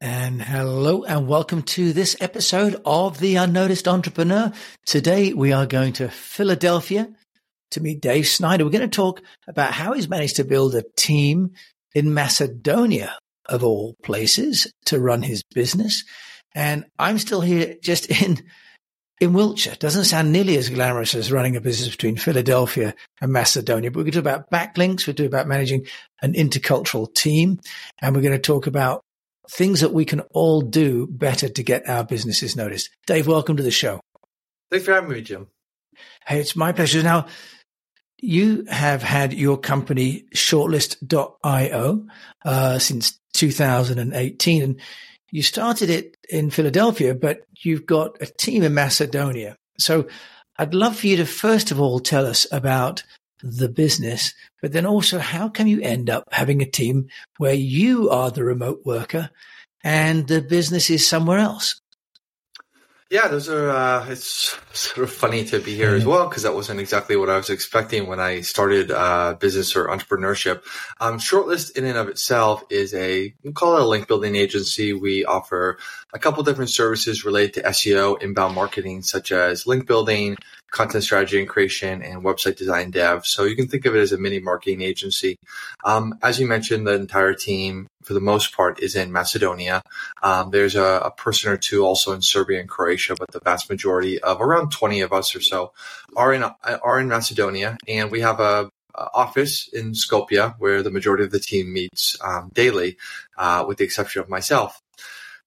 And hello and welcome to this episode of The Unnoticed Entrepreneur. Today we are going to Philadelphia to meet Dave Schneider. We're going to talk about how he's managed to build a team in Macedonia, of all places, to run his business. And I'm still here just in in Wiltshire. Doesn't sound nearly as glamorous as running a business between Philadelphia and Macedonia. But we're going to talk about backlinks. We're going to talk about managing an intercultural team. And we're going to talk about things that we can all do better to get our businesses noticed. Dave, welcome to the show. Thanks for having me, Jim. Hey, it's my pleasure. Now, you have had your company shortlist.io uh, since 2018, and you started it in Philadelphia, but you've got a team in Macedonia. So I'd love for you to first of all tell us about the business, but then also how can you end up having a team where you are the remote worker and the business is somewhere else? Yeah, those are. Uh, it's sort of funny to be here as well because that wasn't exactly what I was expecting when I started uh, business or entrepreneurship. Um, Shortlist, in and of itself, is a we call it a link building agency. We offer a couple different services related to SEO, inbound marketing, such as link building, content strategy and creation, and website design dev. So you can think of it as a mini marketing agency. Um, as you mentioned, the entire team for the most part is in Macedonia. Um, there's a, a, person or two also in Serbia and Croatia, but the vast majority of around 20 of us or so are in are in Macedonia, and we have a office in Skopje where the majority of the team meets um, daily, uh, with the exception of myself.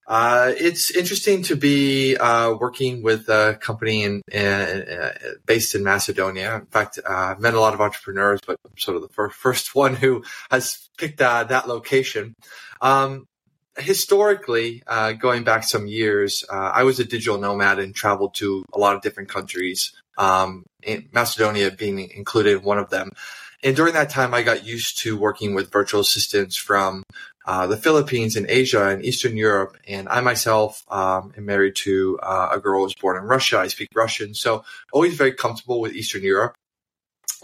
Uh, it's interesting to be uh, working with a company in, uh, based in Macedonia. In fact, uh, I've met a lot of entrepreneurs, but I'm sort of the first, first one who has picked uh, that location. Um, historically, uh, going back some years, I was a digital nomad and traveled to a lot of different countries, um, Macedonia being included one of them. And during that time, I got used to working with virtual assistants from uh, the Philippines and Asia and Eastern Europe. And I myself um, am married to uh, a girl who was born in Russia. I speak Russian, so always very comfortable with Eastern Europe.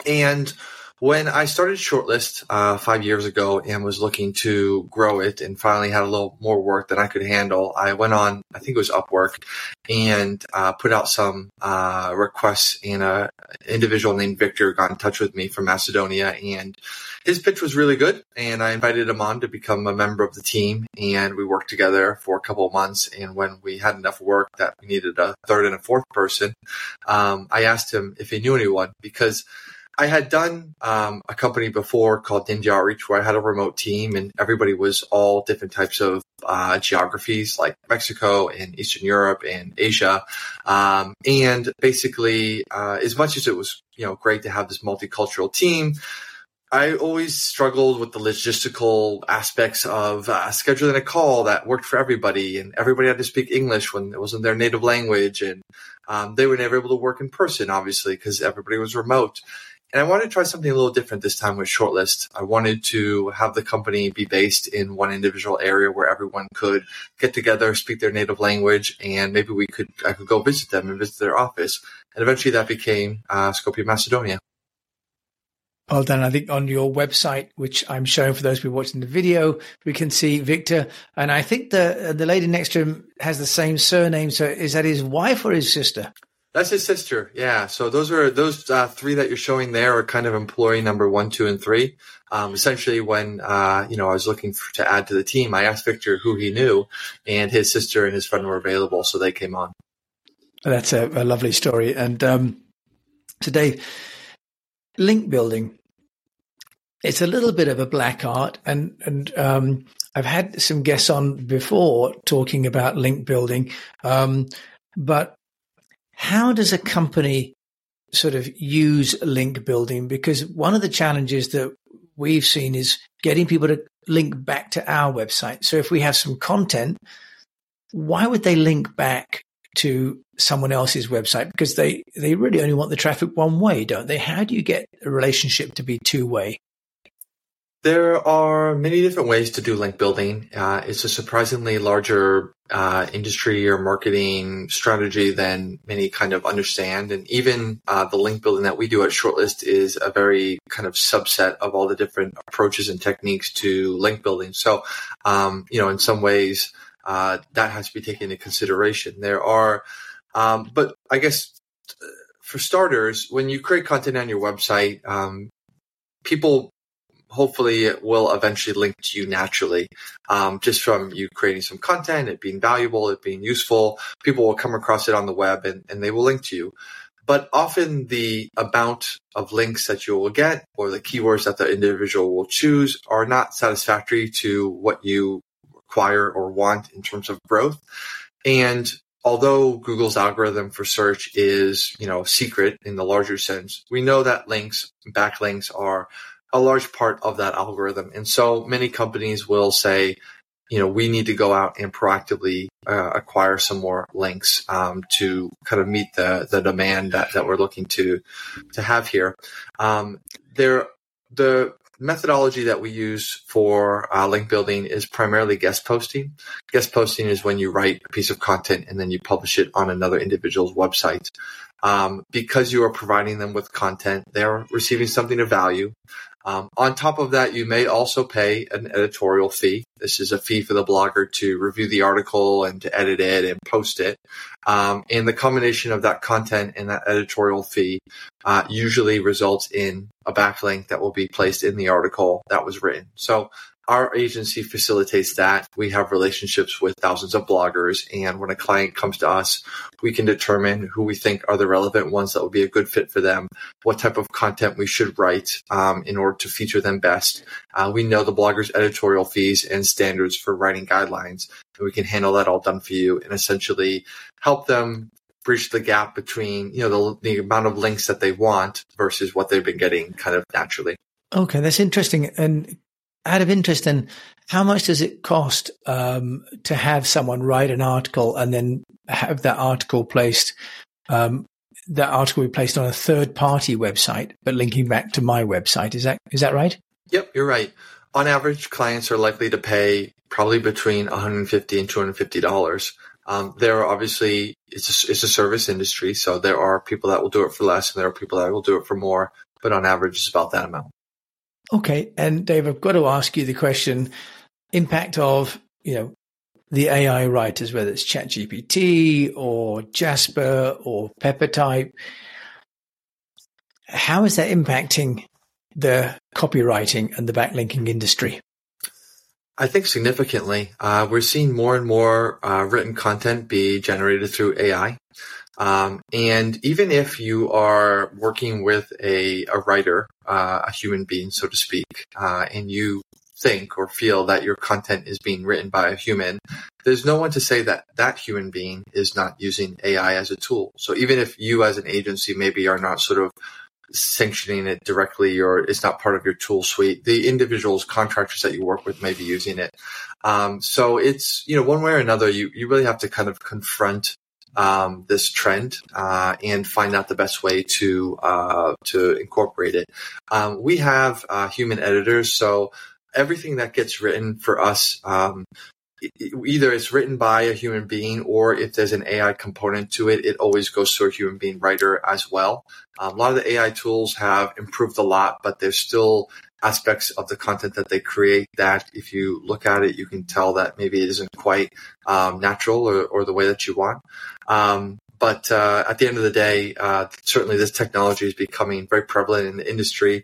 And when I started Shortlist uh, five years ago and was looking to grow it and finally had a little more work than I could handle, I went on, I think it was Upwork, and uh, put out some uh, requests. And an individual named Victor got in touch with me from Macedonia, and his pitch was really good. And I invited him on to become a member of the team, and we worked together for a couple of months. And when we had enough work that we needed a third and a fourth person, um, I asked him if he knew anyone because I had done um, a company before called Ninja Outreach where I had a remote team and everybody was all different types of uh, geographies like Mexico and Eastern Europe and Asia. Um, and basically, uh, as much as it was, you know, great to have this multicultural team, I always struggled with the logistical aspects of uh, scheduling a call that worked for everybody, and everybody had to speak English when it wasn't their native language, and um, they were never able to work in person, obviously, because everybody was remote. And I wanted to try something a little different this time with Shortlist. I wanted to have the company be based in one individual area where everyone could get together, speak their native language, and maybe we could I could go visit them and visit their office. And eventually that became uh, Skopje, Macedonia. Well done. I think on your website, which I'm showing for those people watching the video, we can see Victor. And I think the the lady next to him has the same surname. So is that his wife or his sister? That's his sister. Yeah. So those are those uh, three that you're showing there are kind of employee number one, two, and three. Um, essentially, when uh, you know I was looking for, to add to the team, I asked Victor who he knew, and his sister and his friend were available, so they came on. That's a, a lovely story. And um, today, link building. It's a little bit of a black art, and and um, I've had some guests on before talking about link building, um, but how does a company sort of use link building? Because one of the challenges that we've seen is getting people to link back to our website. So if we have some content, why would they link back to someone else's website? Because they, they really only want the traffic one way, don't they? How do you get a relationship to be two way? There are many different ways to do link building. Uh, it's a surprisingly larger uh, industry or marketing strategy than many kind of understand. And even uh, the link building that we do at Shortlist is a very kind of subset of all the different approaches and techniques to link building. So, um, you know, in some ways, uh, that has to be taken into consideration. There are, um, but I guess uh, for starters, when you create content on your website, um, people hopefully will eventually link to you naturally. Um, just from you creating some content, it being valuable, it being useful, people will come across it on the web and, and they will link to you. But often the amount of links that you will get or the keywords that the individual will choose are not satisfactory to what you require or want in terms of growth. And although Google's algorithm for search is, you know, secret in the larger sense, we know that links, backlinks are a large part of that algorithm. And so many companies will say, you know, we need to go out and proactively uh, acquire some more links um, to kind of meet the the demand that, that we're looking to to have here. Um, there, the methodology that we use for uh, link building is primarily guest posting. Guest posting is when you write a piece of content and then you publish it on another individual's website. Um, because you are providing them with content, they're receiving something of value. Um, on top of that, you may also pay an editorial fee. This is a fee for the blogger to review the article and to edit it and post it. Um, and the combination of that content and that editorial fee uh, usually results in a backlink that will be placed in the article that was written. So our agency facilitates that. We have relationships with thousands of bloggers. And when a client comes to us, we can determine who we think are the relevant ones that would be a good fit for them, what type of content we should write um, in order to feature them best. Uh, we know the blogger's editorial fees and standards for writing guidelines, and we can handle that all done for you and essentially help them bridge the gap between you know the, the amount of links that they want versus what they've been getting kind of naturally. Okay, that's interesting. And out of interest, then, how much does it cost um, to have someone write an article and then have that article placed? Um, that article be placed on a third party website, but linking back to my website. Is that is that right? Yep, you're right. On average, clients are likely to pay probably between 150 and 250 dollars. Um, there are obviously it's a, it's a service industry, so there are people that will do it for less, and there are people that will do it for more. But on average, it's about that amount. Okay. And Dave, I've got to ask you the question impact of, you know, the AI writers, whether it's ChatGPT or Jasper or Peppertype. How is that impacting the copywriting and the backlinking industry? I think significantly. Uh, we're seeing more and more uh, written content be generated through AI. Um, and even if you are working with a, a writer, uh, a human being, so to speak, uh, and you think or feel that your content is being written by a human, there's no one to say that that human being is not using AI as a tool. So even if you as an agency maybe are not sort of sanctioning it directly or it's not part of your tool suite, the individuals, contractors that you work with may be using it. Um, so it's, you know, one way or another, you, you really have to kind of confront um, this trend uh, and find out the best way to uh, to incorporate it. Um, we have uh, human editors, so everything that gets written for us. Um, either it's written by a human being or if there's an AI component to it, it always goes to a human being writer as well. Um, a lot of the AI tools have improved a lot, but there's still aspects of the content that they create that if you look at it, you can tell that maybe it isn't quite um, natural or, or, the way that you want. Um, but uh, at the end of the day, uh, certainly this technology is becoming very prevalent in the industry.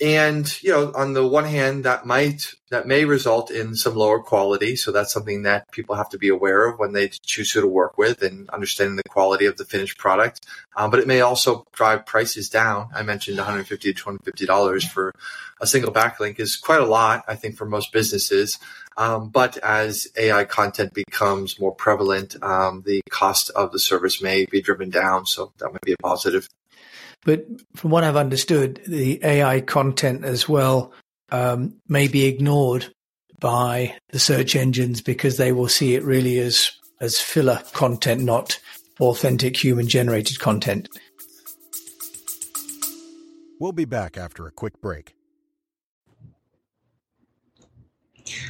And, you know, on the one hand, that might, that may result in some lower quality. So that's something that people have to be aware of when they choose who to work with and understanding the quality of the finished product. Um, but it may also drive prices down. I mentioned 150 to 250 dollars for a single backlink is quite a lot, I think, for most businesses. Um, but as AI content becomes more prevalent, um, the cost of the service may be driven down. So that might be a positive. But from what I've understood, the AI content as well um, may be ignored by the search engines because they will see it really as as filler content, not authentic human generated content. We'll be back after a quick break.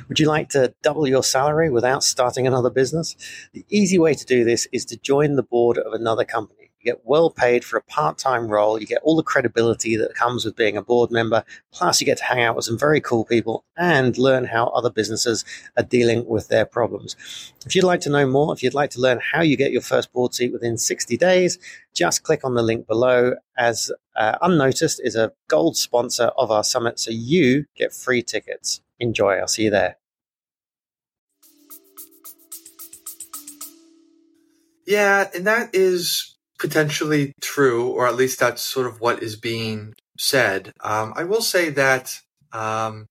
Would you like to double your salary without starting another business? The easy way to do this is to join the board of another company You get well paid for a part time role. You get all the credibility that comes with being a board member. Plus, you get to hang out with some very cool people and learn how other businesses are dealing with their problems. If you'd like to know more, if you'd like to learn how you get your first board seat within 60 days, just click on the link below as uh, Unnoticed is a gold sponsor of our summit, so you get free tickets. Enjoy. I'll see you there. Yeah, and that is potentially true, or at least that's sort of what is being said. Um, I will say that um,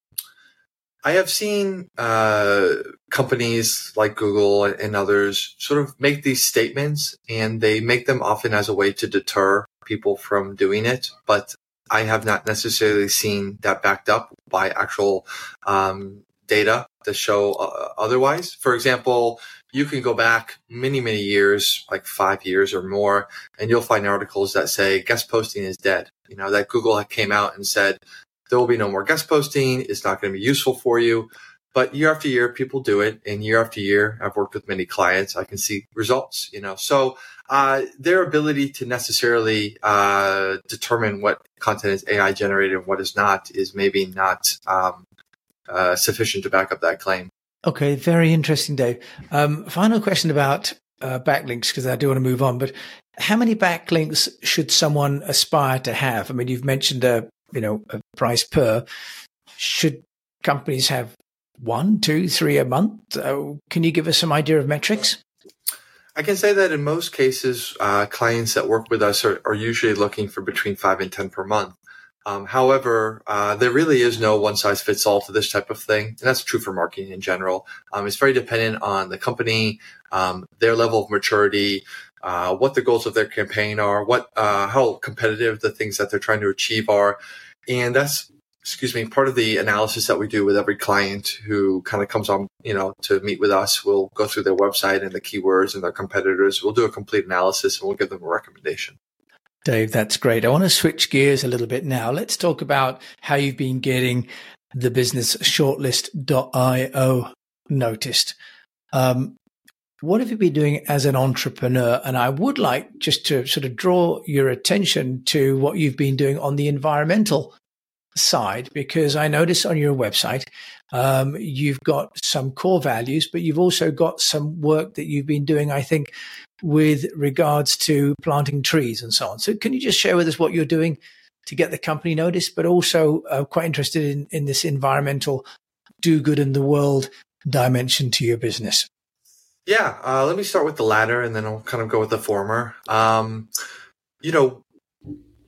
I have seen uh, companies like Google and others sort of make these statements, and they make them often as a way to deter people from doing it. But I have not necessarily seen that backed up by actual um, data to show uh, otherwise. For example, you can go back many, many years, like five years or more, and you'll find articles that say guest posting is dead. You know, that Google came out and said there will be no more guest posting. It's not going to be useful for you. But year after year, people do it. And year after year, I've worked with many clients. I can see results, you know. So, uh, their ability to necessarily, uh, determine what content is AI generated and what is not is maybe not, um, uh, sufficient to back up that claim. Okay, very interesting, Dave. Um, final question about uh, backlinks because I do want to move on. But how many backlinks should someone aspire to have? I mean, you've mentioned a you know a price per. Should companies have one, two, three a month? Uh, can you give us some idea of metrics? I can say that in most cases, uh, clients that work with us are, are, usually looking for between five and 10 per month. Um, however, uh, there really is no one size fits all to this type of thing. And that's true for marketing in general. Um, it's very dependent on the company, um, their level of maturity, uh, what the goals of their campaign are, what, uh, how competitive the things that they're trying to achieve are. And that's, excuse me, part of the analysis that we do with every client who kind of comes on, you know, to meet with us. We'll go through their website and the keywords and their competitors. We'll do a complete analysis and we'll give them a recommendation. Dave, that's great. I want to switch gears a little bit now. Let's talk about how you've been getting the business shortlist.io noticed. Um, what have you been doing as an entrepreneur? And I would like just to sort of draw your attention to what you've been doing on the environmental side, because I notice on your website, um, you've got some core values, but you've also got some work that you've been doing, I think, with regards to planting trees and so on. So, can you just share with us what you're doing to get the company noticed, but also uh, quite interested in, in this environmental do good in the world dimension to your business? Yeah, uh, let me start with the latter and then I'll kind of go with the former. Um, you know,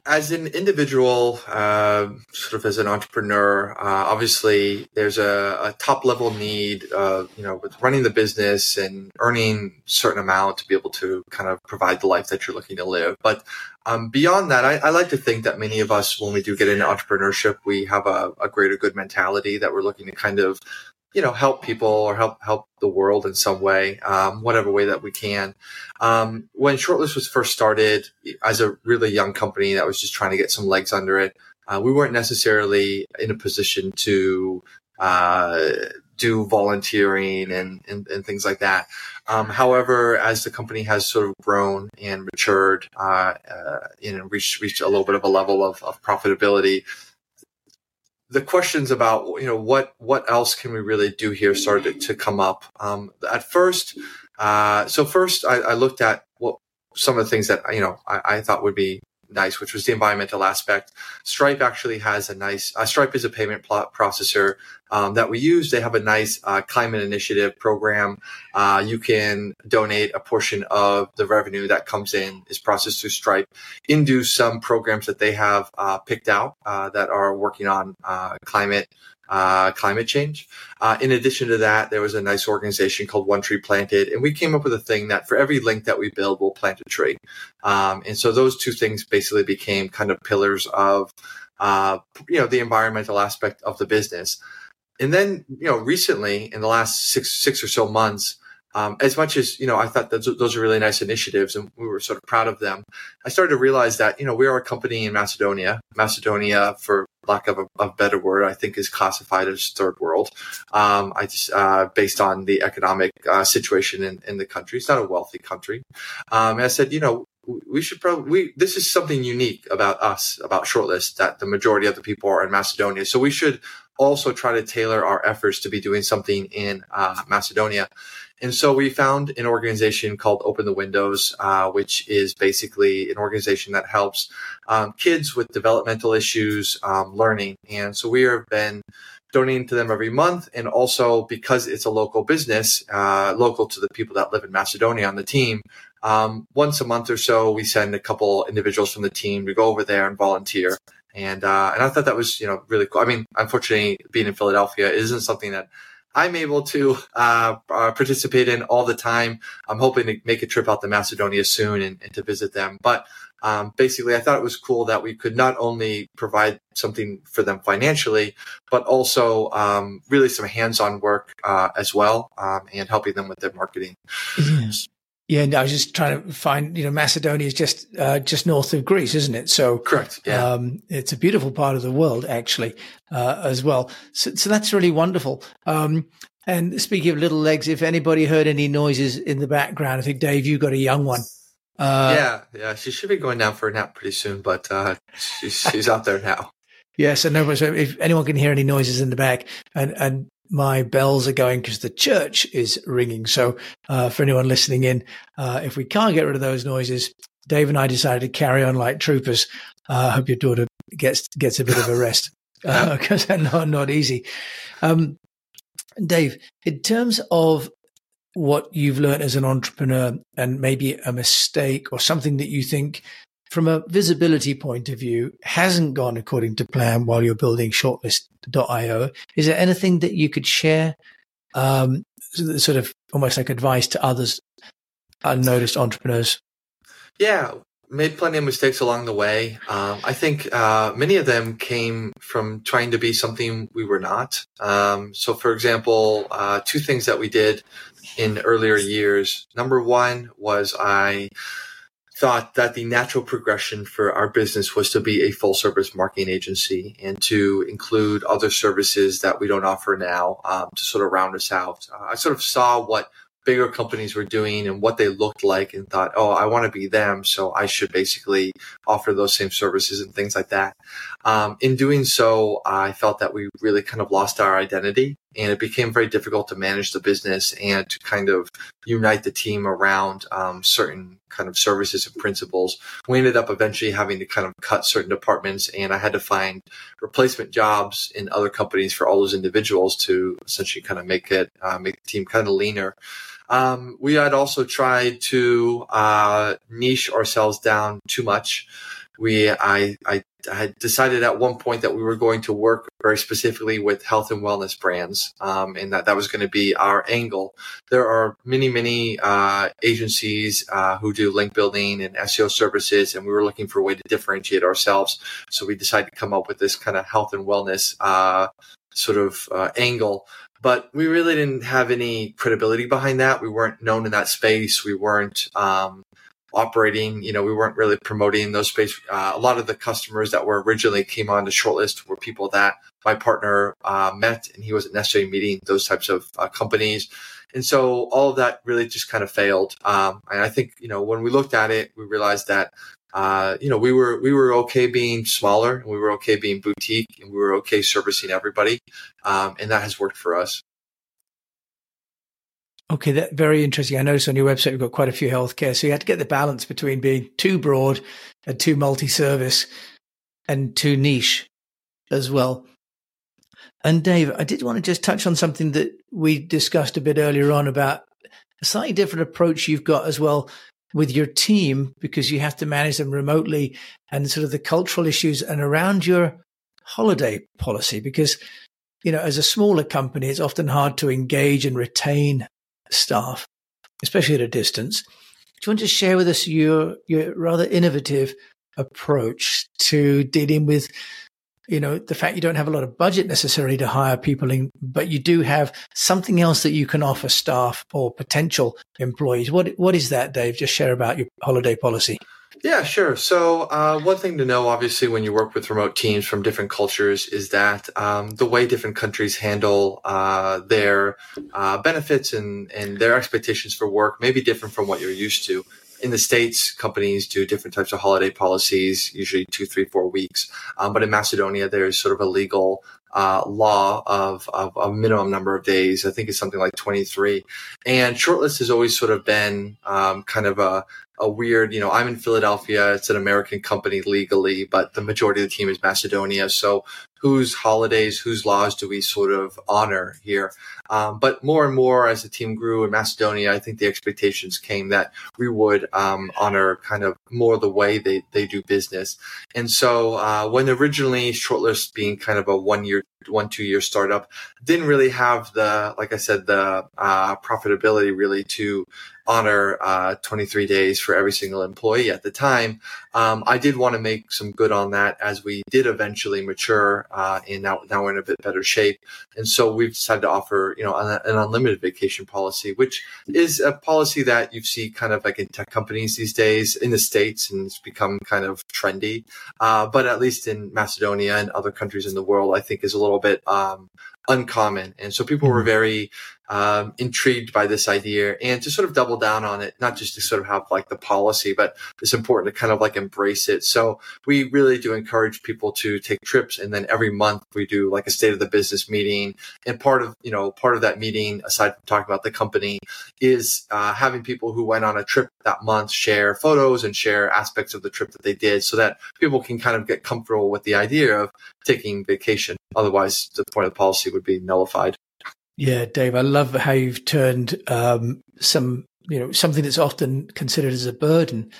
as an individual, uh, sort of as an entrepreneur, uh, obviously there's a, a, top level need, uh, you know, with running the business and earning certain amount to be able to kind of provide the life that you're looking to live. But um, beyond that, I, I, like to think that many of us, when we do get into entrepreneurship, we have a, a greater good mentality that we're looking to kind of you know help people or help help the world in some way um, whatever way that we can. Um, when shortlist was first started as a really young company that was just trying to get some legs under it uh, we weren't necessarily in a position to uh, do volunteering and, and, and, things like that. Um, however as the company has sort of grown and matured uh, uh reached reached a little bit of a level of, of profitability the questions about you know what what else can we really do here started to come up. Um, at first, uh, so first I, I, looked at what some of the things that you know I, I, thought would be nice, which was the environmental aspect. Stripe actually has a nice. Uh, Stripe is a payment processor um, that we use. They have a nice uh, climate initiative program. Uh, you can donate a portion of the revenue that comes in is processed through Stripe into some programs that they have uh, picked out uh, that are working on uh, climate. Uh, climate change. in addition to that, there was a nice organization called One Tree Planted, and we came up with a thing that for every link that we build, we'll plant a tree. Um, and so those two things basically became kind of pillars of, you know, the environmental aspect of the business and then you know recently in the last six six or so months um, as much as you know i thought those, those are really nice initiatives and we were sort of proud of them i started to realize that you know we are a company in macedonia. Macedonia for lack of a, a better word i think is classified as third world. Um, i just uh, based on the economic uh, situation in, in the country. It's not a wealthy country. Um, i said you know we should probably we this is something unique about us about shortlist that the majority of the people are in macedonia. So we should also try to tailor our efforts to be doing something in uh, macedonia. And so we found an organization called open the windows uh, which is basically an organization that helps um, kids with developmental issues um, learning. And so we have been donating to them every month. And also because it's a local business, uh, local to the people that live in Macedonia on the team, um, once a month or so, we send a couple individuals from the team to go over there and volunteer. And, uh, and I thought that was, you know, really cool. I mean, unfortunately, being in Philadelphia isn't something that I'm able to uh, uh, participate in all the time. I'm hoping to make a trip out to Macedonia soon and, and to visit them. But um, basically, I thought it was cool that we could not only provide something for them financially, but also um, really some hands-on work uh, as well, um, and helping them with their marketing. Yeah, and I was just trying to find, you know, Macedonia is just uh, just north of Greece, isn't it? So correct. Yeah, um, it's a beautiful part of the world, actually, uh, as well. So, so that's really wonderful. Um, and speaking of little legs, if anybody heard any noises in the background, I think Dave, you got a young one. Uh, yeah, yeah, she should be going down for a nap pretty soon, but uh, she's she's out there now. Yes, and no, so if anyone can hear any noises in the back, and and my bells are going because the church is ringing. So uh, for anyone listening in, uh, if we can't get rid of those noises, Dave and I decided to carry on like troopers. Uh, I uh, hope your daughter gets gets a bit of a rest because they're not not easy. Um, Dave, in terms of what you've learned as an entrepreneur and maybe a mistake or something that you think from a visibility point of view hasn't gone according to plan while you're building shortlist.io is there anything that you could share um, sort of almost like advice to others unnoticed entrepreneurs? Yeah made plenty of mistakes along the way. Um, i think uh, many of them came from trying to be something we were not. Um, so for example uh, two things that we did in earlier years. Number one was I thought that the natural progression for our business was to be a full service marketing agency and to include other services that we don't offer now um, to sort of round us out. Uh, I sort of saw what bigger companies were doing and what they looked like and thought, oh, I want to be them. So I should basically offer those same services and things like that. Um, in doing so, I felt that we really kind of lost our identity and it became very difficult to manage the business and to kind of unite the team around um, certain kind of services and principles. We ended up eventually having to kind of cut certain departments and I had to find replacement jobs in other companies for all those individuals to essentially kind of make it, uh, make the team kind of leaner. Um, we had also tried to uh, niche ourselves down too much. We, I, I, I, had decided at one point that we were going to work very specifically with health and wellness brands, um, and that that was going to be our angle. There are many, many uh, agencies uh, who do link building and SEO services, and we were looking for a way to differentiate ourselves. So we decided to come up with this kind of health and wellness uh, sort of uh, angle but we really didn't have any credibility behind that. We weren't known in that space. We weren't um, operating. You know, we weren't really promoting those space. Uh, a lot of the customers that were originally came on the shortlist were people that my partner uh, met, and he wasn't necessarily meeting those types of uh, companies. And so all of that really just kind of failed. Um, and I think, you know, when we looked at it, we realized that uh, you know, we were we were okay being smaller, and we were okay being boutique, and we were okay servicing everybody, um, and that has worked for us. Okay, that very interesting. I noticed on your website you've got quite a few healthcare, so you had to get the balance between being too broad and too multi-service and too niche as well. And Dave, I did want to just touch on something that we discussed a bit earlier on about a slightly different approach you've got as well with your team because you have to manage them remotely and sort of the cultural issues and around your holiday policy because you know as a smaller company it's often hard to engage and retain staff especially at a distance. Do you want to share with us your your rather innovative approach to dealing with you know, the fact you don't have a lot of budget necessarily to hire people in, but you do have something else that you can offer staff or potential employees. What what is that, Dave? Just share about your holiday policy. Yeah, sure. So, uh, one thing to know, obviously, when you work with remote teams from different cultures, is that um, the way different countries handle uh, their uh, benefits and, and their expectations for work may be different from what you're used to. In the states, companies do different types of holiday policies, usually two, three, four weeks. Um, but in Macedonia, there's sort of a legal uh, law of, of, a minimum number of days. I think it's something like 23. And shortlist has always sort of been um, kind of a, a weird, you know, I'm in Philadelphia. It's an American company legally, but the majority of the team is Macedonia. So whose holidays, whose laws do we sort of honor here? Um, but more and more as the team grew in Macedonia, I think the expectations came that we would um, honor kind of more the way they, they do business. And so uh, when originally Shortlist being kind of a one year, one, two year startup, didn't really have the, like I said, the uh, profitability really to honor uh, 23 days for every single employee at the time. Um, I did want to make some good on that as we did eventually mature, uh, and now now we're in a bit better shape. And so we've decided to offer, you know, an, an, unlimited vacation policy, which is a policy that you see kind of like in tech companies these days in the states, and it's become kind of trendy. Uh, but at least in Macedonia and other countries in the world, I think is a little bit um, uncommon. And so people were mm-hmm. very um, intrigued by this idea and to sort of double down on it, not just to sort of have like the policy, but it's important to kind of like embrace it. So we really do encourage people to take trips. And then every month we do like a state of the business meeting. And part of, you know, part of that meeting, aside from talking about the company, is uh, having people who went on a trip that month share photos and share aspects of the trip that they did so that people can kind of get comfortable with the idea of taking vacation. Otherwise, the point of the policy would be nullified. Yeah, Dave, I love how you've turned um, some, you know, something that's often considered as a burden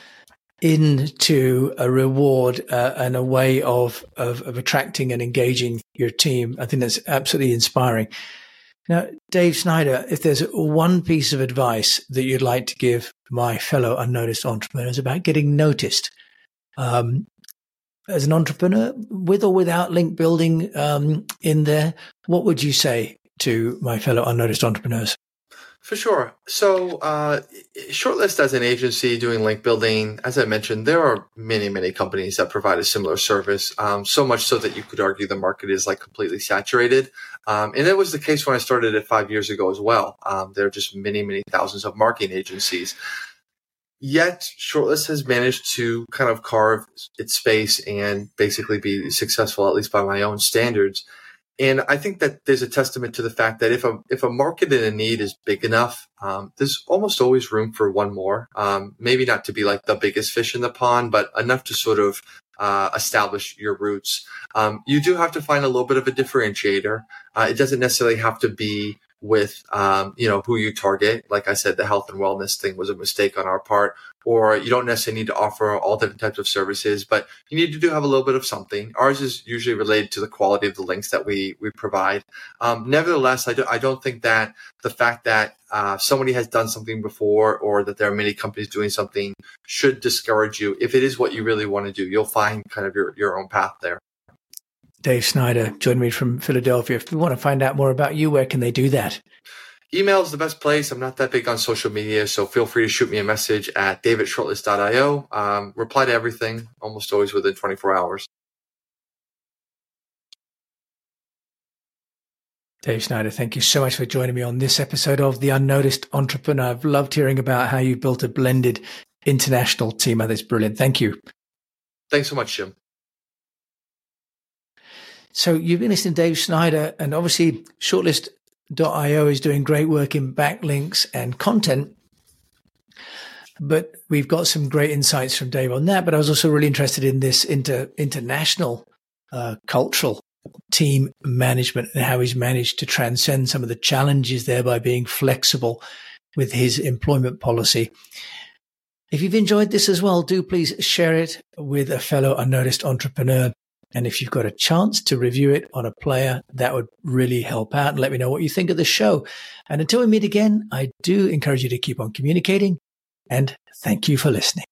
into a reward uh, and a way of, of, of attracting and engaging your team. I think that's absolutely inspiring. Now, Dave Schneider, if there's one piece of advice that you'd like to give my fellow unnoticed entrepreneurs about getting noticed, um, as an entrepreneur, with or without link building um, in there, what would you say to my fellow unnoticed entrepreneurs? For sure. So, uh, Shortlist as an agency doing link building, as I mentioned, there are many, many companies that provide a similar service. Um, so much so that you could argue the market is like completely saturated. Um, and that was the case when I started it five years ago as well. Um, there are just many, many thousands of marketing agencies. Yet, Shortlist has managed to kind of carve its space and basically be successful, at least by my own standards and I think that there's a testament to the fact that if a if a market and a need is big enough, um, there's almost always room for one more. Um, maybe not to be like the biggest fish in the pond, but enough to sort of uh, establish your roots. Um, you do have to find a little bit of a differentiator. Uh, it doesn't necessarily have to be with um, you know who you target. Like I said, the health and wellness thing was a mistake on our part. Or you don't necessarily need to offer all different types of services, but you need to do have a little bit of something. Ours is usually related to the quality of the links that we we provide. Um, nevertheless, I, do, I don't think that the fact that uh, somebody has done something before or that there are many companies doing something should discourage you. If it is what you really want to do, you'll find kind of your, your own path there. Dave Schneider joined me from Philadelphia. If we want to find out more about you, where can they do that? Email is the best place. I'm not that big on social media, so feel free to shoot me a message at davidshortlist.io. Um, reply to everything almost always within 24 hours. Dave Schneider, thank you so much for joining me on this episode of The Unnoticed Entrepreneur. I've loved hearing about how you've built a blended international team. That's brilliant. Thank you. Thanks so much, Jim. So you've been listening to Dave Schneider, and obviously Shortlist.io is doing great work in backlinks and content. But we've got some great insights from Dave on that. But I was also really interested in this inter, international uh, cultural team management and how he's managed to transcend some of the challenges there by being flexible with his employment policy. If you've enjoyed this as well, do please share it with a fellow unnoticed entrepreneur. And if you've got a chance to review it on a player, that would really help out and let me know what you think of the show. And until we meet again, I do encourage you to keep on communicating and thank you for listening.